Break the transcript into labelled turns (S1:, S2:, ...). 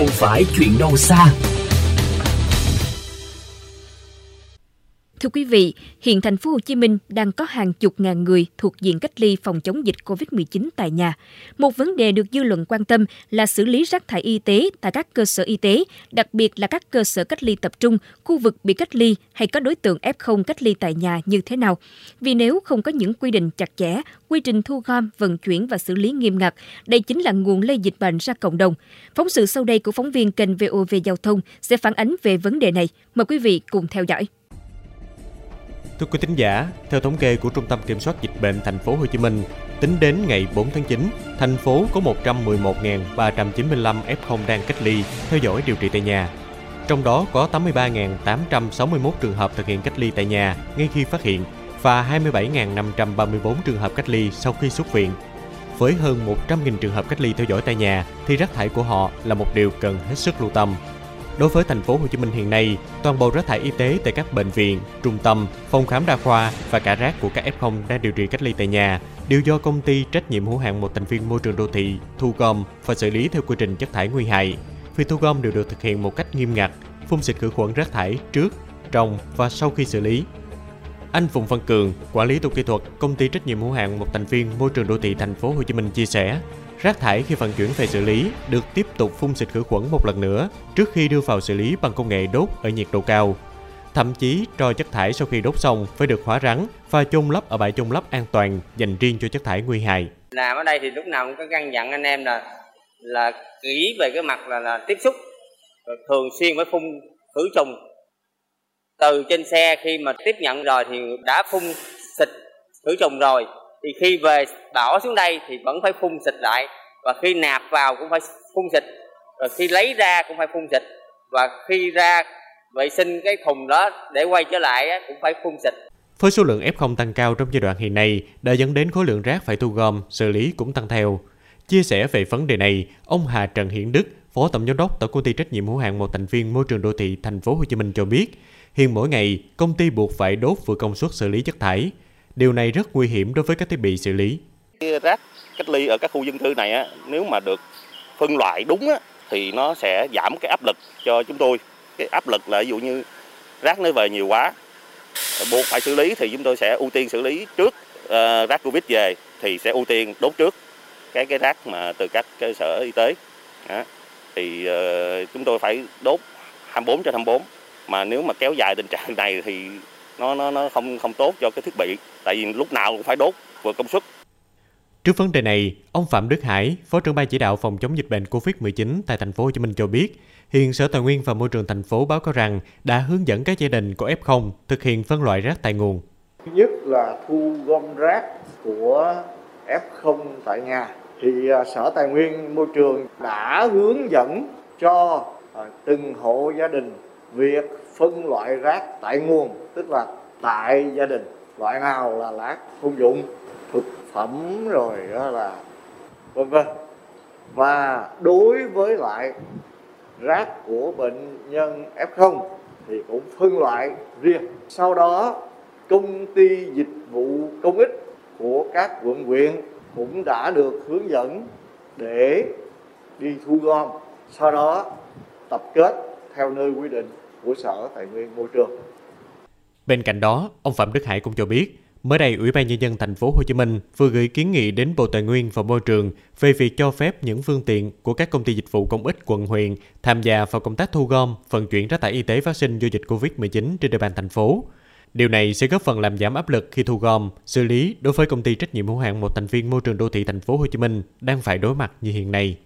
S1: không phải chuyện đâu xa.
S2: Thưa quý vị, hiện thành phố Hồ Chí Minh đang có hàng chục ngàn người thuộc diện cách ly phòng chống dịch COVID-19 tại nhà. Một vấn đề được dư luận quan tâm là xử lý rác thải y tế tại các cơ sở y tế, đặc biệt là các cơ sở cách ly tập trung, khu vực bị cách ly hay có đối tượng F0 cách ly tại nhà như thế nào. Vì nếu không có những quy định chặt chẽ, quy trình thu gom, vận chuyển và xử lý nghiêm ngặt, đây chính là nguồn lây dịch bệnh ra cộng đồng. Phóng sự sau đây của phóng viên kênh VOV Giao thông sẽ phản ánh về vấn đề này. Mời quý vị cùng theo dõi.
S3: Thưa quý thính giả, theo thống kê của Trung tâm Kiểm soát Dịch bệnh Thành phố Hồ Chí Minh, tính đến ngày 4 tháng 9, thành phố có 111.395 F0 đang cách ly, theo dõi điều trị tại nhà. Trong đó có 83.861 trường hợp thực hiện cách ly tại nhà ngay khi phát hiện và 27.534 trường hợp cách ly sau khi xuất viện. Với hơn 100.000 trường hợp cách ly theo dõi tại nhà thì rác thải của họ là một điều cần hết sức lưu tâm. Đối với thành phố Hồ Chí Minh hiện nay, toàn bộ rác thải y tế tại các bệnh viện, trung tâm, phòng khám đa khoa và cả rác của các F0 đang điều trị cách ly tại nhà đều do công ty trách nhiệm hữu hạn một thành viên môi trường đô thị thu gom và xử lý theo quy trình chất thải nguy hại. Việc thu gom đều được thực hiện một cách nghiêm ngặt, phun xịt khử khuẩn rác thải trước, trong và sau khi xử lý. Anh Phùng Văn Cường, quản lý tổ kỹ thuật công ty trách nhiệm hữu hạn một thành viên môi trường đô thị thành phố Hồ Chí Minh chia sẻ, Rác thải khi vận chuyển về xử lý được tiếp tục phun xịt khử khuẩn một lần nữa trước khi đưa vào xử lý bằng công nghệ đốt ở nhiệt độ cao. Thậm chí, tro chất thải sau khi đốt xong phải được hóa rắn và chôn lấp ở bãi chôn lấp an toàn dành riêng cho chất thải nguy hại.
S4: Làm ở đây thì lúc nào cũng có căn dặn anh em là là kỹ về cái mặt là, là tiếp xúc thường xuyên phải phun khử trùng từ trên xe khi mà tiếp nhận rồi thì đã phun xịt khử trùng rồi thì khi về bỏ xuống đây thì vẫn phải phun xịt lại và khi nạp vào cũng phải phun xịt rồi khi lấy ra cũng phải phun xịt và khi ra vệ sinh cái thùng đó để quay trở lại cũng phải phun xịt
S3: với số lượng F0 tăng cao trong giai đoạn hiện nay đã dẫn đến khối lượng rác phải thu gom, xử lý cũng tăng theo. Chia sẻ về vấn đề này, ông Hà Trần Hiển Đức, Phó Tổng giám đốc Tổng công ty trách nhiệm hữu hạn một thành viên môi trường đô thị thành phố Hồ Chí Minh cho biết, hiện mỗi ngày công ty buộc phải đốt vừa công suất xử lý chất thải. Điều này rất nguy hiểm đối với các thiết bị xử lý.
S5: Rác cách ly ở các khu dân cư này nếu mà được phân loại đúng thì nó sẽ giảm cái áp lực cho chúng tôi. Cái áp lực là ví dụ như rác nó về nhiều quá, buộc phải xử lý thì chúng tôi sẽ ưu tiên xử lý trước ờ, rác Covid về thì sẽ ưu tiên đốt trước cái cái rác mà từ các cơ sở y tế. Đó. Thì uh, chúng tôi phải đốt 24 trên 24 mà nếu mà kéo dài tình trạng này thì nó nó nó không không tốt cho cái thiết bị. Tại vì lúc nào cũng phải đốt vừa công suất.
S3: Trước vấn đề này, ông Phạm Đức Hải, Phó trưởng ban chỉ đạo phòng chống dịch bệnh COVID-19 tại thành phố Hồ Chí Minh cho biết, hiện Sở Tài nguyên và Môi trường thành phố báo cáo rằng đã hướng dẫn các gia đình có F0 thực hiện phân loại rác tại nguồn.
S6: Thứ nhất là thu gom rác của F0 tại nhà. Thì à, Sở Tài nguyên Môi trường đã hướng dẫn cho à, từng hộ gia đình việc phân loại rác tại nguồn, tức là tại gia đình, loại nào là rác, công dụng, thực phẩm rồi đó là vân vân. Và đối với lại rác của bệnh nhân F0 thì cũng phân loại riêng. Sau đó, công ty dịch vụ công ích của các quận huyện cũng đã được hướng dẫn để đi thu gom, sau đó tập kết theo nơi quy định của Sở Tài nguyên Môi trường.
S3: Bên cạnh đó, ông Phạm Đức Hải cũng cho biết, mới đây Ủy ban nhân dân thành phố Hồ Chí Minh vừa gửi kiến nghị đến Bộ Tài nguyên và Môi trường về việc cho phép những phương tiện của các công ty dịch vụ công ích quận huyện tham gia vào công tác thu gom, vận chuyển rác thải y tế phát sinh do dịch Covid-19 trên địa bàn thành phố. Điều này sẽ góp phần làm giảm áp lực khi thu gom, xử lý đối với công ty trách nhiệm hữu hạn một thành viên môi trường đô thị thành phố Hồ Chí Minh đang phải đối mặt như hiện nay.